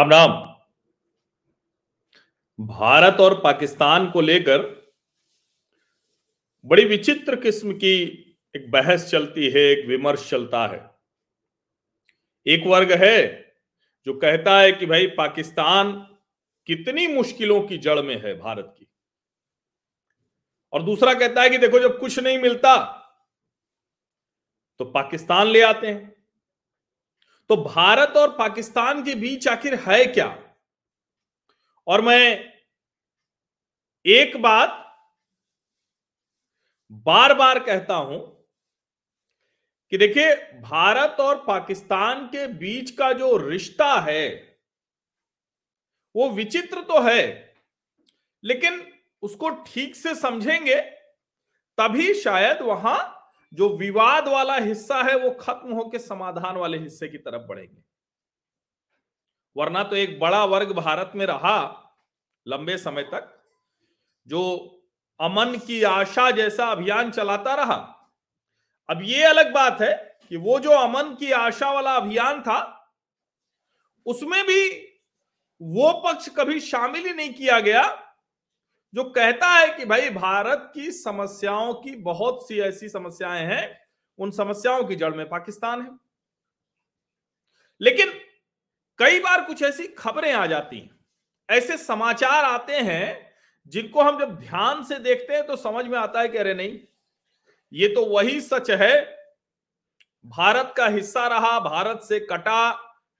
राम राम भारत और पाकिस्तान को लेकर बड़ी विचित्र किस्म की एक बहस चलती है, एक विमर्श चलता है। एक वर्ग है जो कहता है कि भाई पाकिस्तान कितनी मुश्किलों की जड़ में है भारत की। और दूसरा कहता है कि देखो जब कुछ नहीं मिलता तो पाकिस्तान ले आते हैं। तो भारत और पाकिस्तान के बीच आखिर है क्या? और मैं एक बात बार बार कहता हूँ कि देखिए, भारत और पाकिस्तान के बीच का जो रिश्ता है, वो विचित्र तो है, लेकिन उसको ठीक से समझेंगे, तभी शायद वहाँ जो विवाद वाला हिस्सा है, वो खत्म होकर समाधान वाले हिस्से की तरफ़ बढ़ेंगे। वरना तो एक बड़ा वर्ग भारत में रहा लंबे समय तक, जो अमन की आशा जैसा अभियान चलाता रहा। अब ये अलग बात है कि वो जो अमन की आशा वाला अभियान था, उसमें भी वो पक्ष कभी शामिल ही नहीं किया गया जो कहता है कि भाई भारत की समस्याओं की बहुत सी ऐसी समस्याएँ हैं, उन समस्याओं की जड़ में पाकिस्तान है। लेकिन कई बार कुछ ऐसी खबरें आ जाती हैं, ऐसे समाचार आते हैं, जिनको हम जब ध्यान से देखते हैं तो समझ में आता है कि अरे नहीं, ये तो वही सच है, भारत का हिस्सा रहा, भारत से कटा,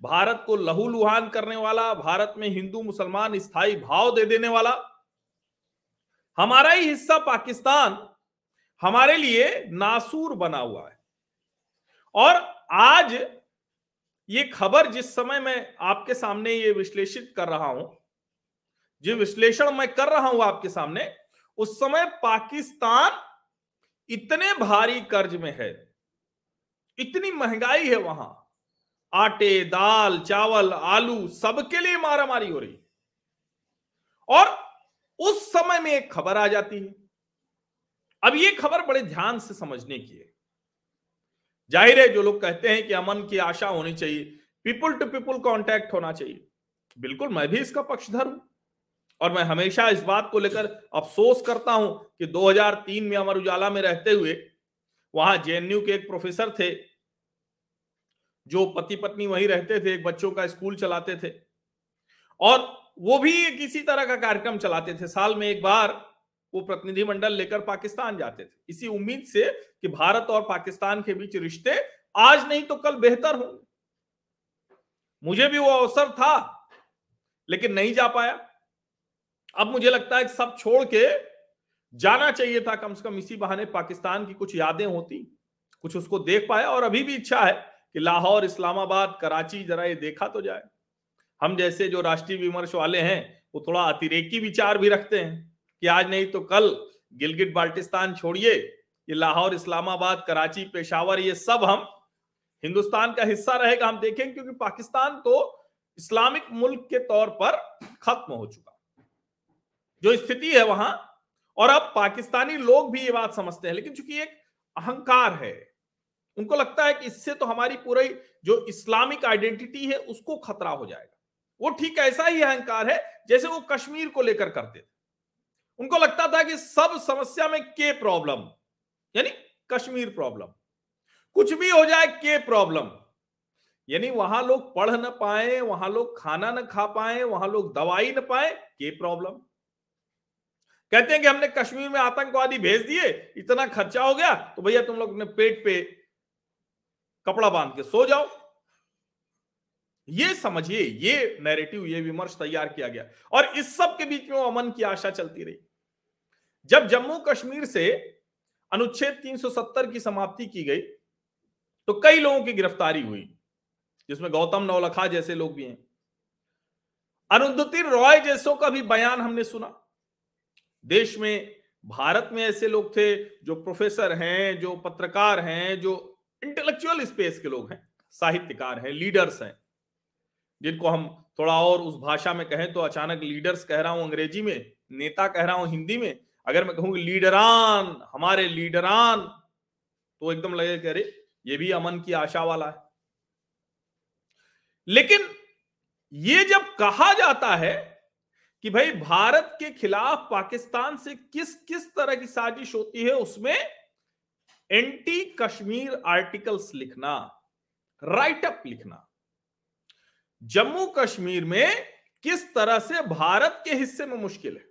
भारत को लहूलुहान करने वाला, भारत में हिंदू मुसलमान स्थायी भाव दे देने वाला। हमारा ही हिस्सा पाकिस्तान हमारे लिए नासूर बना हुआ है। और आज ये खबर जिस समय मैं आपके सामने ये विश्लेषित कर रहा हूँ जो विश्लेषण मैं कर रहा हूँ आपके सामने, उस समय पाकिस्तान इतने भारी कर्ज में है, इतनी महँगाई है वहाँ। आटे, दाल, चावल, आलू सबके लिए मारामारी हो रही और उस समय में एक खबर आ जाती है। अब ये खबर बड़े ध्यान से समझने की है। ज़ाहिर है जो लोग कहते हैं कि अमन की आशा होनी चाहिए पीपुल टू पीपुल कांटेक्ट होना चाहिए। बिल्कुल मैं भी इसका पक्षधर हूँ और मैं हमेशा इस बात को लेकर अफसोस करता हूँ कि 2003 में अमर उजाला में रहते हुए वहाँ जेएनयू के एक प्रोफेसर थे, जो पति पत्नी वहीं रहते थे, एक बच्चों का स्कूल चलाते थे। और वो भी किसी तरह का कार्यक्रम चलाते थे। साल में एक बार वो प्रतिनिधिमंडल लेकर पाकिस्तान जाते थे। इसी उम्मीद से कि भारत और पाकिस्तान के बीच रिश्ते आज नहीं तो कल बेहतर होंगे। मुझे भी वो अवसर था, लेकिन नहीं जा पाया। अब मुझे लगता है कि सब छोड़ के जाना चाहिए था कम से कम इसी बहाने पाकिस्तान की कुछ यादें होती, कुछ उसको देख पाया और अभी भी इच्छा है कि लाहौर, इस्लामाबाद, कराची जरा ये देखा तो जाए। हम जैसे जो राष्ट्रीय विमर्श वाले हैं, वो थोड़ा अतिरेकी विचार भी रखते हैं कि आज नहीं तो कल गिलगिट बाल्टिस्तान छोड़िए, ये लाहौर, इस्लामाबाद, कराची, पेशावर, ये सब हम हिंदुस्तान का हिस्सा रहेगा, हम देखेंगे, क्योंकि पाकिस्तान तो इस्लामिक मुल्क के तौर पर खत्म हो चुका। जो स्थिति है वहाँ, और अब पाकिस्तानी लोग भी ये बात समझते हैं, लेकिन चूँकि एक अहंकार है, उनको लगता है कि इससे तो हमारी पूरी जो इस्लामिक आइडेंटिटी है, उसको खतरा हो जाएगा। वो ठीक ऐसा ही अहंकार है जैसे वो कश्मीर को लेकर करते थे। उनको लगता था कि सब समस्या में के प्रॉब्लम यानी कश्मीर प्रॉब्लम कुछ भी हो जाए के प्रॉब्लम यानी वहाँ लोग पढ़ ना पाए, वहाँ लोग खाना ना खा पाए, वहाँ लोग दवाई ना पाए के प्रॉब्लम कहते हैं कि हमने कश्मीर में आतंकवादी भेज दिए, इतना खर्चा हो गया तो भैया तुम लोग अपने पेट पे कपड़ा बाँध के सो जाओ। ये समझिए, ये नैरेटिव ये विमर्श तैयार किया गया। और इस सब के बीच में अमन की आशा चलती रही। जब जम्मू कश्मीर से अनुच्छेद 370 की समाप्ति की गई तो कई लोगों की गिरफ्तारी हुई, जिसमें गौतम नौलखा जैसे लोग भी हैं। अनुद्दीन रॉय जैसों का भी बयान हमने सुना। देश में, भारत में ऐसे लोग थे जो प्रोफेसर हैं, जो पत्रकार हैं, जो इंटेलेक्चुअल स्पेस के लोग हैं, साहित्यकार हैं लीडर्स हैं। जिनको हम थोड़ा और उस भाषा में कहें तो अचानक लीडर्स कह रहा हूँ अंग्रेज़ी में, नेता कह रहा हूँ हिंदी में। अगर मैं कहूँ लीडरान, हमारे लीडरान तो एकदम लगे कह रहे ये भी अमन की आशा वाला है। लेकिन ये जब कहा जाता है कि भाई भारत के खिलाफ पाकिस्तान से किस किस तरह की साजिश होती है, उसमें एंटी कश्मीर आर्टिकल्स लिखना राइट अप लिखना। जम्मू कश्मीर में किस तरह से भारत के हिस्से में मुश्किल है?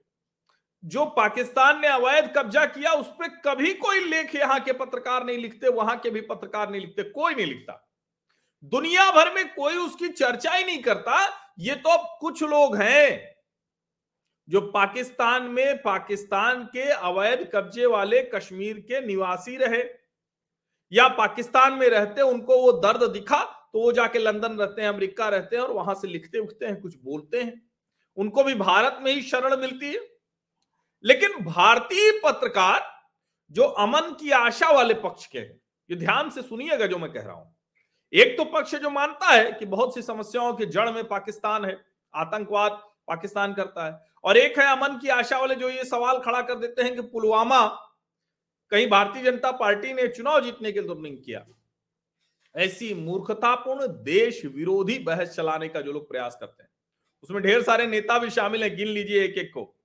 जो पाकिस्तान ने अवैध कब्जा किया, उस पर कभी कोई लेख यहाँ के पत्रकार नहीं लिखते, वहाँ के भी पत्रकार नहीं लिखते, कोई नहीं लिखता। दुनिया भर में कोई उसकी चर्चा ही नहीं करता। ये तो अब कुछ लोग हैं जो पाकिस्तान में, पाकिस्तान के अवैध कब्जे वाले कश्मीर के निवासी रहे या पाकिस्तान में रहते, उनको वो दर्द दिखा। तो वो जाके लंदन रहते हैं, अमेरिका रहते हैं और वहाँ से लिखते उठते हैं, कुछ बोलते हैं। उनको भी भारत में ही शरण मिलती है। लेकिन भारतीय पत्रकार जो अमन की आशा वाले पक्ष के हैं, ये ध्यान से सुनिएगा जो मैं कह रहा हूँ। एक तो पक्ष जो मानता है कि बहुत सी समस्याओं के जड़ में पाकिस्तान है, आतंकवाद पाकिस्तान करता है, और एक है अमन की आशा वाले जो ये सवाल खड़ा कर देते हैं कि पुलवामा कहीं भारतीय जनता पार्टी ने चुनाव जीतने के लिए तो नहीं किया। ऐसी मूर्खतापूर्ण देश विरोधी बहस चलाने का जो लोग प्रयास करते हैं। उसमें ढेर सारे नेता भी शामिल हैं, गिन लीजिए एक एक को।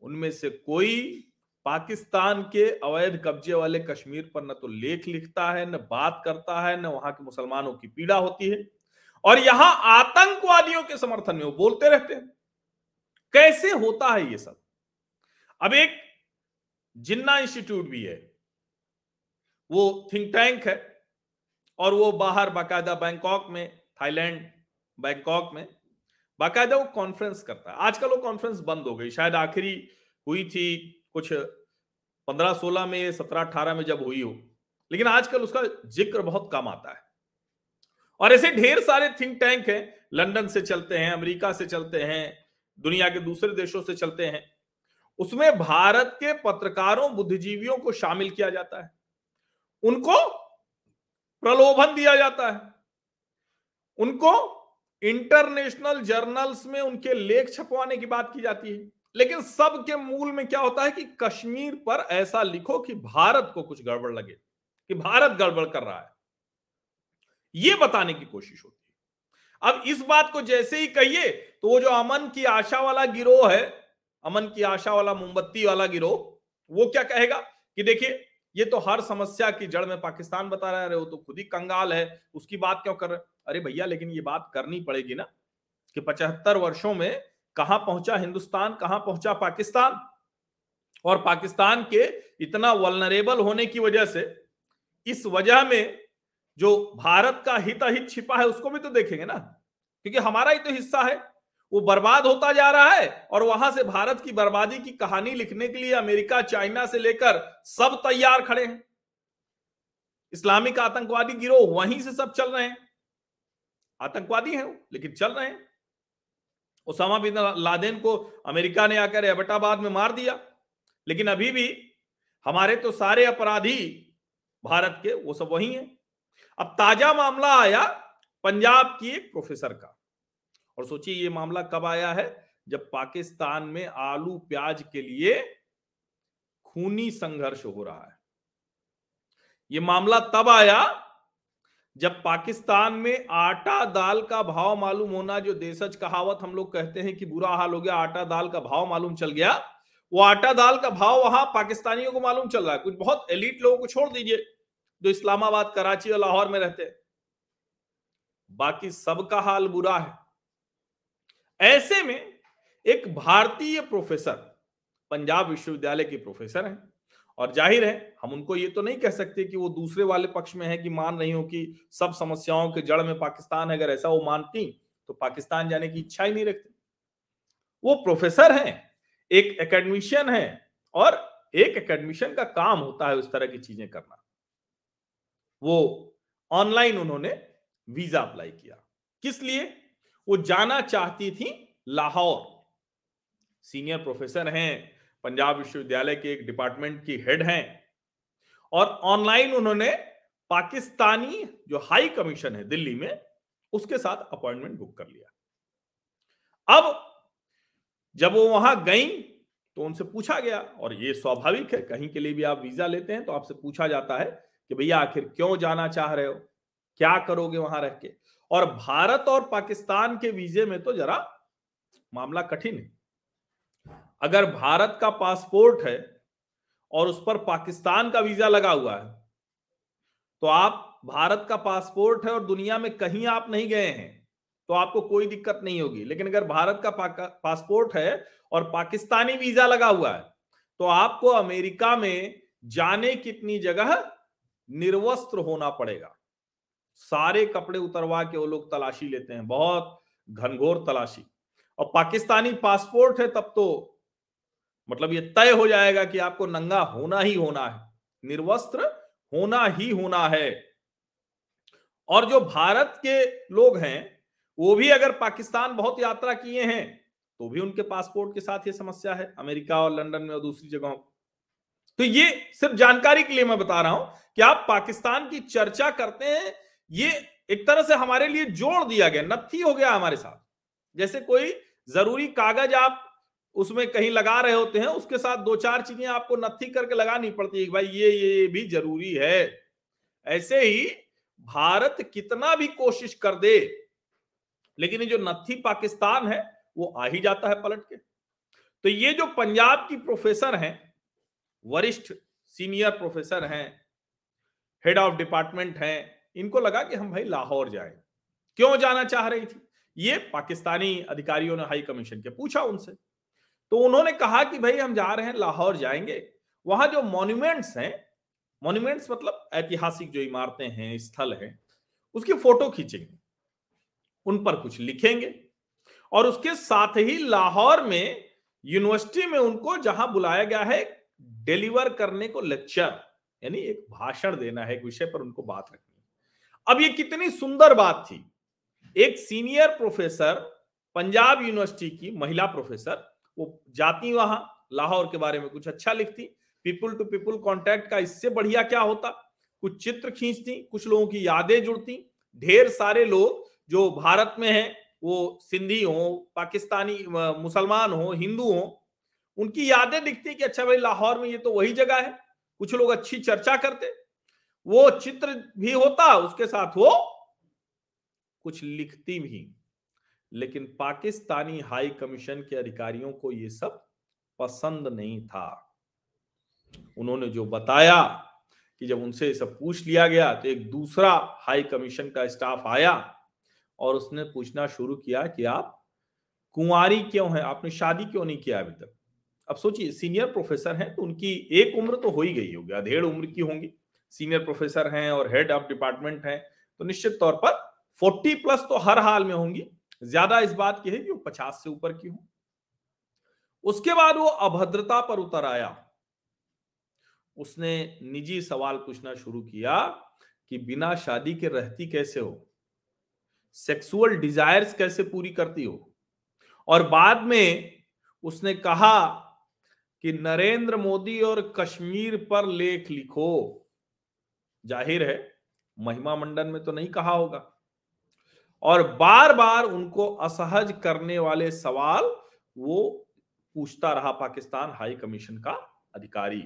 उनमें से कोई पाकिस्तान के अवैध कब्जे वाले कश्मीर पर न तो लेख लिखता है, न बात करता है, न वहाँ के मुसलमानों की पीड़ा होती है। और यहाँ आतंकवादियों के समर्थन में वो बोलते रहते हैं। कैसे होता है ये सब? अब एक जिन्ना इंस्टीट्यूट भी है वो थिंक टैंक है और वो बाहर बाकायदा बैंकॉक में थाईलैंड बैंकॉक में बाकायदा वो कॉन्फ्रेंस करता है। आजकल वो कॉन्फ्रेंस बंद हो गई। शायद आखिरी हुई थी कुछ पंद्रह सोलह में, सत्रह अठारह में जब हुई हो। लेकिन आजकल उसका ज़िक्र बहुत कम आता है। और ऐसे ढेर सारे थिंक टैंक हैं। लंदन से चलते हैं, अमेरिका से चलते हैं, दुनिया के दूसरे देशों से चलते हैं। उसमें भारत के पत्रकारों, बुद्धिजीवियों को शामिल किया जाता है। उनको प्रलोभन दिया जाता है। उनको इंटरनेशनल जर्नल्स में उनके लेख छपवाने की बात की जाती है। लेकिन सब के मूल में क्या होता है कि कश्मीर पर ऐसा लिखो कि भारत को कुछ गड़बड़ लगे, कि भारत गड़बड़ कर रहा है। यह बताने की कोशिश होती है। अब इस बात को जैसे ही कहिए तो वो जो अमन की आशा वाला गिरोह है, अमन की आशा वाला मोमबत्ती वाला गिरोह, वो क्या कहेगा कि देखिए ये तो हर समस्या की जड़ में पाकिस्तान बता रहे हो तो खुद ही कंगाल है, उसकी बात क्यों कर रहे अरे भैया, लेकिन ये बात करनी पड़ेगी ना कि पचहत्तर वर्षों में कहाँ पहुँचा हिंदुस्तान, कहाँ पहुँचा पाकिस्तान? और पाकिस्तान के इतना वलनरेबल होने की वजह से इस वजह में जो भारत का हित हित छिपा है, उसको भी तो देखेंगे ना, क्योंकि हमारा ही तो हिस्सा है। वो बर्बाद होता जा रहा है। और वहाँ से भारत की बर्बादी की कहानी लिखने के लिए अमेरिका, चाइना से लेकर सब तैयार खड़े हैं। इस्लामिक आतंकवादी गिरोह वहीं से सब चल रहे हैं। आतंकवादी हैं लेकिन चल रहे हैं। ओसामा बिन लादेन को अमेरिका ने आकर एबटाबाद में मार दिया। लेकिन अभी भी हमारे तो सारे अपराधी भारत के, वो सब वही हैं। अब ताज़ा मामला आया पंजाब की एक प्रोफेसर का। और सोचिए ये मामला कब आया है? जब पाकिस्तान में आलू प्याज के लिए खूनी संघर्ष हो रहा है। ये मामला तब आया जब पाकिस्तान में आटा दाल का भाव मालूम होना, जो देशज कहावत हम लोग कहते हैं कि बुरा हाल हो गया, आटा दाल का भाव मालूम चल गया। वो आटा दाल का भाव वहाँ पाकिस्तानियों को मालूम चल रहा है। कुछ बहुत एलिट लोगों को छोड़ दीजिए, जो इस्लामाबाद, कराची और लाहौर में रहते बाकी सबका हाल बुरा है। ऐसे में एक भारतीय प्रोफेसर, पंजाब विश्वविद्यालय के प्रोफेसर हैं और ज़ाहिर है, हम उनको ये तो नहीं कह सकते कि वो दूसरे वाले पक्ष में है कि मान रही हो कि सब समस्याओं के जड़ में पाकिस्तान है, अगर ऐसा वो मानती तो पाकिस्तान जाने की इच्छा ही नहीं रखती। वो प्रोफेसर हैं, एक एकेडमिशियन है और एक एकेडमिशियन का काम होता है उस तरह की चीज़ें करना। वो ऑनलाइन उन्होंने वीज़ा अप्लाई किया। किस लिए? वो जाना चाहती थी लाहौर। सीनियर प्रोफेसर हैं, पंजाब विश्वविद्यालय के एक डिपार्टमेंट की हेड हैं। और ऑनलाइन उन्होंने पाकिस्तानी जो हाई कमीशन है दिल्ली में, उसके साथ अपॉइंटमेंट बुक कर लिया। अब जब वो वहाँ गई तो उनसे पूछा गया, और ये स्वाभाविक है, कहीं के लिए भी आप वीज़ा लेते हैं तो आपसे पूछा जाता है कि भैया आखिर क्यों जाना चाह रहे हो? क्या करोगे वहाँ रह के? और भारत और पाकिस्तान के वीजे में तो जरा मामला कठिन है। अगर भारत का पासपोर्ट है और उस पर पाकिस्तान का वीज़ा लगा हुआ है तो आप भारत का पासपोर्ट है और दुनिया में कहीं आप नहीं गए हैं तो आपको कोई दिक्कत नहीं होगी। लेकिन अगर भारत का पासपोर्ट है और पाकिस्तानी वीज़ा लगा हुआ है तो आपको अमेरिका में जाने कितनी जगह निर्वस्त्र होना पड़ेगा। सारे कपड़े उतरवा के वो लोग तलाशी लेते हैं, बहुत घनघोर तलाशी। और पाकिस्तानी पासपोर्ट है तब तो मतलब ये तय हो जाएगा कि आपको नंगा होना ही होना है, निर्वस्त्र होना ही होना है। और जो भारत के लोग हैं, वो भी अगर पाकिस्तान बहुत यात्रा किए हैं तो भी उनके पासपोर्ट के साथ ये समस्या है, अमेरिका और लंदन में और दूसरी जगहों। तो ये सिर्फ़ जानकारी के लिए मैं बता रहा हूँ कि आप पाकिस्तान की चर्चा करते हैं ये एक तरह से हमारे लिए जोड़ दिया गया, नत्थी हो गया हमारे साथ। जैसे कोई ज़रूरी कागज़ आप उसमें कहीं लगा रहे होते हैं, उसके साथ दो चार चीज़ें आपको नत्थी करके लगानी पड़ती है भाई ये ये भी ज़रूरी है। ऐसे ही भारत कितना भी कोशिश कर दे, लेकिन ये जो नत्थी पाकिस्तान है, वो आ ही जाता है पलट के। तो ये जो पंजाब की प्रोफेसर हैं, वरिष्ठ सीनियर प्रोफेसर हैं हेड ऑफ़ डिपार्टमेंट हैं इनको लगा कि हम भाई लाहौर जाए। क्यों जाना चाह रही थी? ये पाकिस्तानी अधिकारियों ने हाई कमीशन के पूछा उनसे। तो उन्होंने कहा कि भाई हम जा रहे हैं, लाहौर जाएँगे। वहाँ जो मॉन्यूमेंट्स हैं मॉन्यूमेंट्स मतलब ऐतिहासिक जो इमारतें हैं, स्थल है, उसकी फ़ोटो खींचेंगे। उन पर कुछ लिखेंगे और उसके साथ ही लाहौर में यूनिवर्सिटी में उनको जहाँ बुलाया गया है डिलीवर करने को लेक्चर यानी एक भाषण देना है एक विषय पर उनको बात रखनी। अब ये कितनी सुंदर बात थी। एक सीनियर प्रोफेसर, पंजाब यूनिवर्सिटी की महिला प्रोफेसर, वो जाती वहाँ, लाहौर के बारे में कुछ अच्छा लिखती, पीपुल टू पीपुल कांटेक्ट का इससे बढ़िया क्या होता? कुछ चित्र खींचती, कुछ लोगों की यादें जुड़ती, ढेर सारे लोग जो भारत में हैं, वो सिंधी हो, पाकिस्तानी मुसलमान हो, हिंदू हो, उनकी यादें दिखती कि अच्छा भाई लाहौर में ये तो वही जगह है, कुछ लोग अच्छी चर्चा करते वो चित्र भी होता, उसके साथ वो कुछ लिखती भी। लेकिन पाकिस्तानी हाई कमीशन के अधिकारियों को ये सब पसंद नहीं था। उन्होंने जो बताया कि जब उनसे सब पूछ लिया गया तो एक दूसरा हाई कमीशन का स्टाफ आया और उसने पूछना शुरू किया कि आप कुंवारी क्यों है? आपने शादी क्यों नहीं किया अभी तक? अब सोचिए, सीनियर प्रोफेसर हैं तो उनकी एक उम्र तो हो ही गई होगी, अधेड़ उम्र की होंगी। सीनियर प्रोफेसर हैं और हेड ऑफ़ डिपार्टमेंट हैं तो निश्चित तौर पर फोर्टी प्लस तो हर हाल में होंगी। ज़्यादा इस बात की है कि वो पचास से ऊपर की हो। उसके बाद वो अभद्रता पर उतर आया। उसने निजी सवाल पूछना शुरू किया कि बिना शादी के रहती कैसे हो? सेक्सुअल डिजायर्स कैसे पूरी करती हो? और बाद में उसने कहा कि नरेंद्र मोदी और कश्मीर पर लेख लिखो। ज़ाहिर है महिमा मंडन में तो नहीं कहा होगा। और बार बार उनको असहज करने वाले सवाल, वो पूछता रहा पाकिस्तान हाई कमीशन का अधिकारी।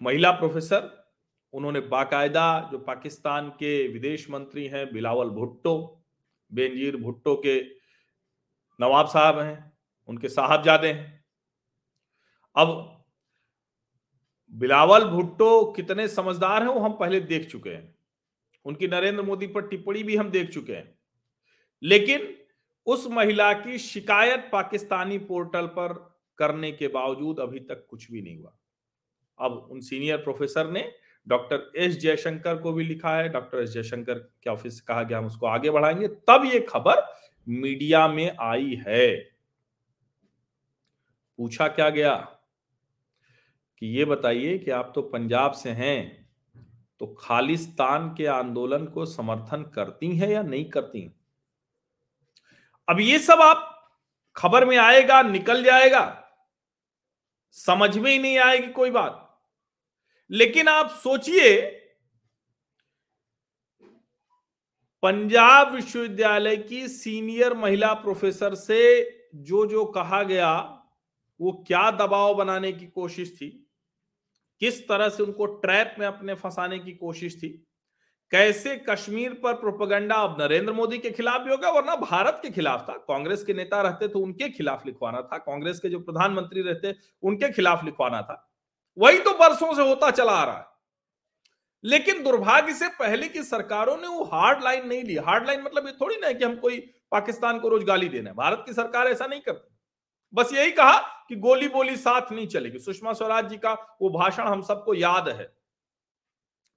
महिला प्रोफेसर, उन्होंने बाकायदा जो पाकिस्तान के विदेश मंत्री हैं, बिलावल भुट्टो बेनजीर भुट्टो के नवाब साहब हैं, उनके साहबजादे हैं। अब बिलावल भुट्टो कितने समझदार हैं वो हम पहले देख चुके हैं। उनकी नरेंद्र मोदी पर टिप्पणी भी हम देख चुके हैं। लेकिन उस महिला की शिकायत पाकिस्तानी पोर्टल पर करने के बावजूद अभी तक कुछ भी नहीं हुआ। अब उन सीनियर प्रोफेसर ने डॉक्टर एस जयशंकर को भी लिखा है। डॉक्टर एस जयशंकर के ऑफ़िस से कहा गया हम उसको आगे बढ़ाएँगे। तब ये खबर मीडिया में आई है। पूछा क्या गया? कि ये बताइए कि आप तो पंजाब से हैं तो खालिस्तान के आंदोलन को समर्थन करती हैं या नहीं करती अब ये सब आप खबर में आएगा, निकल जाएगा, समझ में ही नहीं आएगी कोई बात। लेकिन आप सोचिए, पंजाब विश्वविद्यालय की सीनियर महिला प्रोफेसर से जो जो कहा गया, वो क्या दबाव बनाने की कोशिश थी? किस तरह से उनको ट्रैप में अपने फंसाने की कोशिश थी? कैसे कश्मीर पर प्रोपगंडा अब नरेंद्र मोदी के खिलाफ भी होगा वरना भारत के खिलाफ था? कांग्रेस के नेता रहते तो उनके खिलाफ लिखवाना था। कांग्रेस के जो प्रधानमंत्री रहते, उनके खिलाफ लिखवाना था। वही तो बरसों से होता चला आ रहा है। लेकिन दुर्भाग्य से पहले की सरकारों ने वो हार्ड लाइन नहीं ली। हार्ड लाइन मतलब ये थोड़ी ना है कि हम कोई पाकिस्तान को रोज गाली देना है। भारत की सरकार ऐसा नहीं करती। बस यही कहा कि गोली बोली साथ नहीं चलेगी। सुषमा स्वराज जी का वो भाषण हम सबको याद है।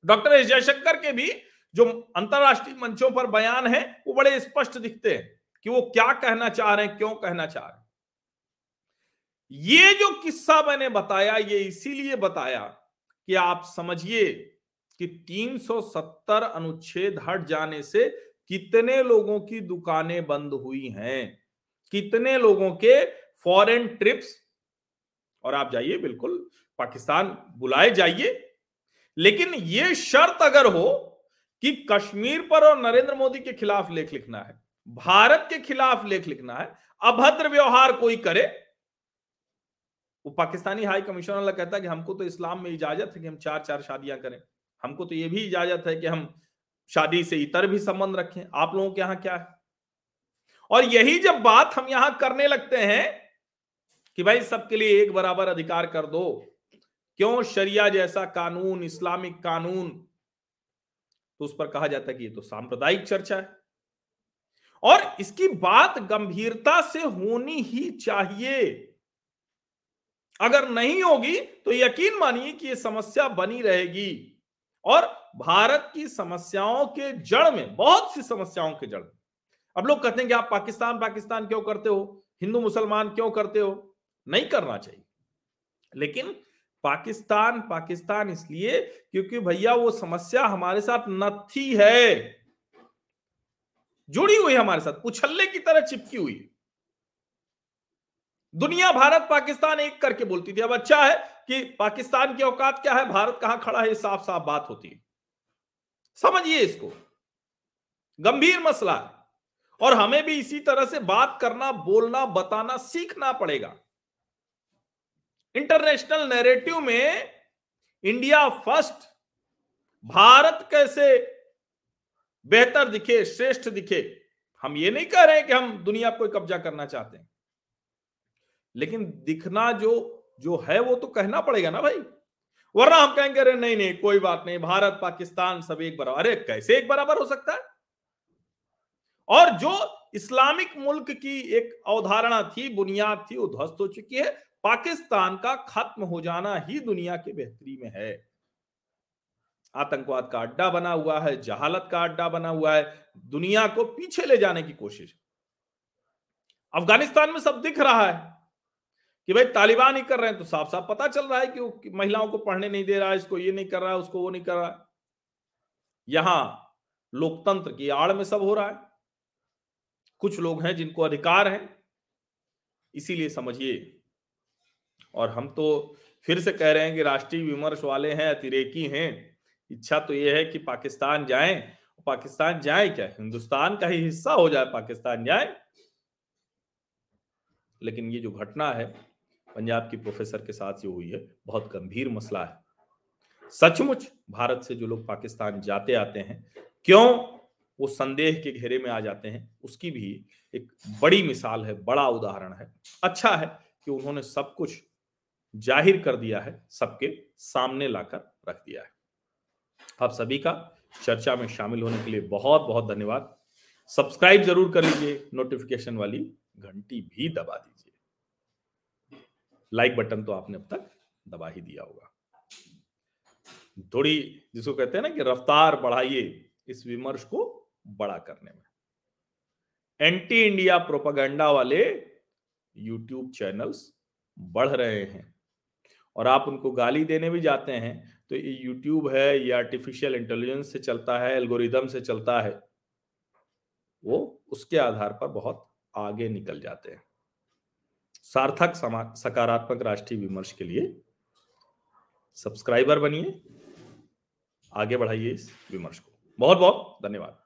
डॉक्टर एस जयशंकर के भी जो अंतरराष्ट्रीय मंचों पर बयान है, वो बड़े स्पष्ट दिखते हैं कि वो क्या कहना चाह रहे हैं, क्यों कहना चाह रहे हैं। ये जो किस्सा मैंने बताया, ये इसीलिए बताया कि आप समझिए कि 370 अनुच्छेद हट जाने से कितने लोगों की दुकानें बंद हुई हैं, कितने लोगों के फॉरेन ट्रिप्स, और आप जाइए, बिल्कुल, पाकिस्तान बुलाए जाइए। लेकिन यह शर्त अगर हो कि कश्मीर पर और नरेंद्र मोदी के खिलाफ लेख लिखना है, भारत के खिलाफ लेख लिखना है, अभद्र व्यवहार कोई करे, वो पाकिस्तानी हाई कमिश्नर वाला कहता है कि हमको तो इस्लाम में इजाज़त है कि हम चार चार शादियाँ करें। हमको तो ये भी इजाज़त है कि हम शादी से इतर भी संबंध रखें। आप लोगों के यहाँ क्या है? और यही जब बात हम यहाँ करने लगते हैं कि भाई सबके लिए एक बराबर अधिकार कर दो। क्यों? शरिया जैसा कानून, इस्लामिक कानून। तो उस पर कहा जाता है कि ये तो सांप्रदायिक चर्चा है। और इसकी बात गंभीरता से होनी ही चाहिए। अगर नहीं होगी तो यकीन मानिए कि यह समस्या बनी रहेगी। और भारत की समस्याओं के जड़ में, बहुत सी समस्याओं के जड़ में। अब लोग कहते हैं कि आप पाकिस्तान पाकिस्तान क्यों करते हो? हिंदू, मुसलमान क्यों करते हो? नहीं करना चाहिए। लेकिन पाकिस्तान पाकिस्तान इसलिए क्योंकि भैया वो समस्या हमारे साथ नथी है। जुड़ी हुई हमारे साथ उछल्ले की तरह चिपकी हुई दुनिया, भारत, पाकिस्तान एक करके बोलती थी, अब अच्छा है कि पाकिस्तान की औकात क्या है? भारत कहाँ खड़ा है? साफ़ साफ़ बात होती है। समझिए इसको। गंभीर मसला है। और हमें भी इसी तरह से बात करना, बोलना, बताना सीखना पड़ेगा। इंटरनेशनल नैरेटिव में इंडिया फ़र्स्ट, भारत कैसे बेहतर दिखे, श्रेष्ठ दिखे? हम ये नहीं कह रहे हैं कि हम दुनिया को कब्जा करना चाहते हैं। लेकिन दिखना जो जो है वो तो कहना पड़ेगा ना भाई। वरना हम कहेंगे, अरे नहीं नहीं, कोई बात नहीं, भारत, पाकिस्तान सब एक बराबर, अरे कैसे एक बराबर हो सकता है? और जो इस्लामिक मुल्क की एक अवधारणा थी, बुनियाद थी, वो ध्वस्त हो चुकी है। पाकिस्तान का खत्म हो जाना ही दुनिया के बेहतरी में है। आतंकवाद का अड्डा बना हुआ है, जहालत का अड्डा बना हुआ है, दुनिया को पीछे ले जाने की कोशिश। अफ़गानिस्तान में सब दिख रहा है कि भाई तालिबान ही कर रहे हैं तो साफ़ साफ़ पता चल रहा है कि महिलाओं को पढ़ने नहीं दे रहा है इसको ये नहीं कर रहा है उसको वो नहीं कर रहा। है यहाँ लोकतंत्र की आड़ में सब हो रहा है। कुछ लोग हैं जिनको अधिकार है, इसीलिए समझिए और हम तो फिर से कह रहे हैं कि राष्ट्रीय विमर्श वाले हैं, अतिरेकी हैं। इच्छा तो यह है कि पाकिस्तान जाए। पाकिस्तान जाए क्या? हिंदुस्तान का ही हिस्सा हो जाए, पाकिस्तान जाए। लेकिन ये जो घटना है, पंजाब की प्रोफेसर के साथ ये हुई है, बहुत गंभीर मसला है। सचमुच भारत से जो लोग पाकिस्तान जाते आते हैं, क्यों वो संदेह के घेरे में आ जाते हैं, उसकी भी एक बड़ी मिसाल है, बड़ा उदाहरण है। अच्छा है कि उन्होंने सब कुछ ज़ाहिर कर दिया है, सबके सामने लाकर रख दिया है। आप सभी का चर्चा में शामिल होने के लिए बहुत बहुत धन्यवाद। सब्सक्राइब ज़रूर कर लीजिए नोटिफिकेशन वाली घंटी भी दबा दीजिए। लाइक बटन तो आपने अब तक दबा ही दिया होगा। थोड़ी जिसको कहते हैं ना कि रफ्तार बढ़ाइए इस विमर्श को बड़ा करने में। एंटी इंडिया प्रोपागेंडा वाले यूट्यूब चैनल्स बढ़ रहे हैं। और आप उनको गाली देने भी जाते हैं तो ये यूट्यूब है, ये आर्टिफिशियल इंटेलिजेंस से चलता है एल्गोरिदम से चलता है, वो उसके आधार पर बहुत आगे निकल जाते हैं। सार्थक सकारात्मक राष्ट्रीय विमर्श के लिए सब्सक्राइबर बनिए, आगे बढ़ाइए इस विमर्श को। बहुत बहुत धन्यवाद।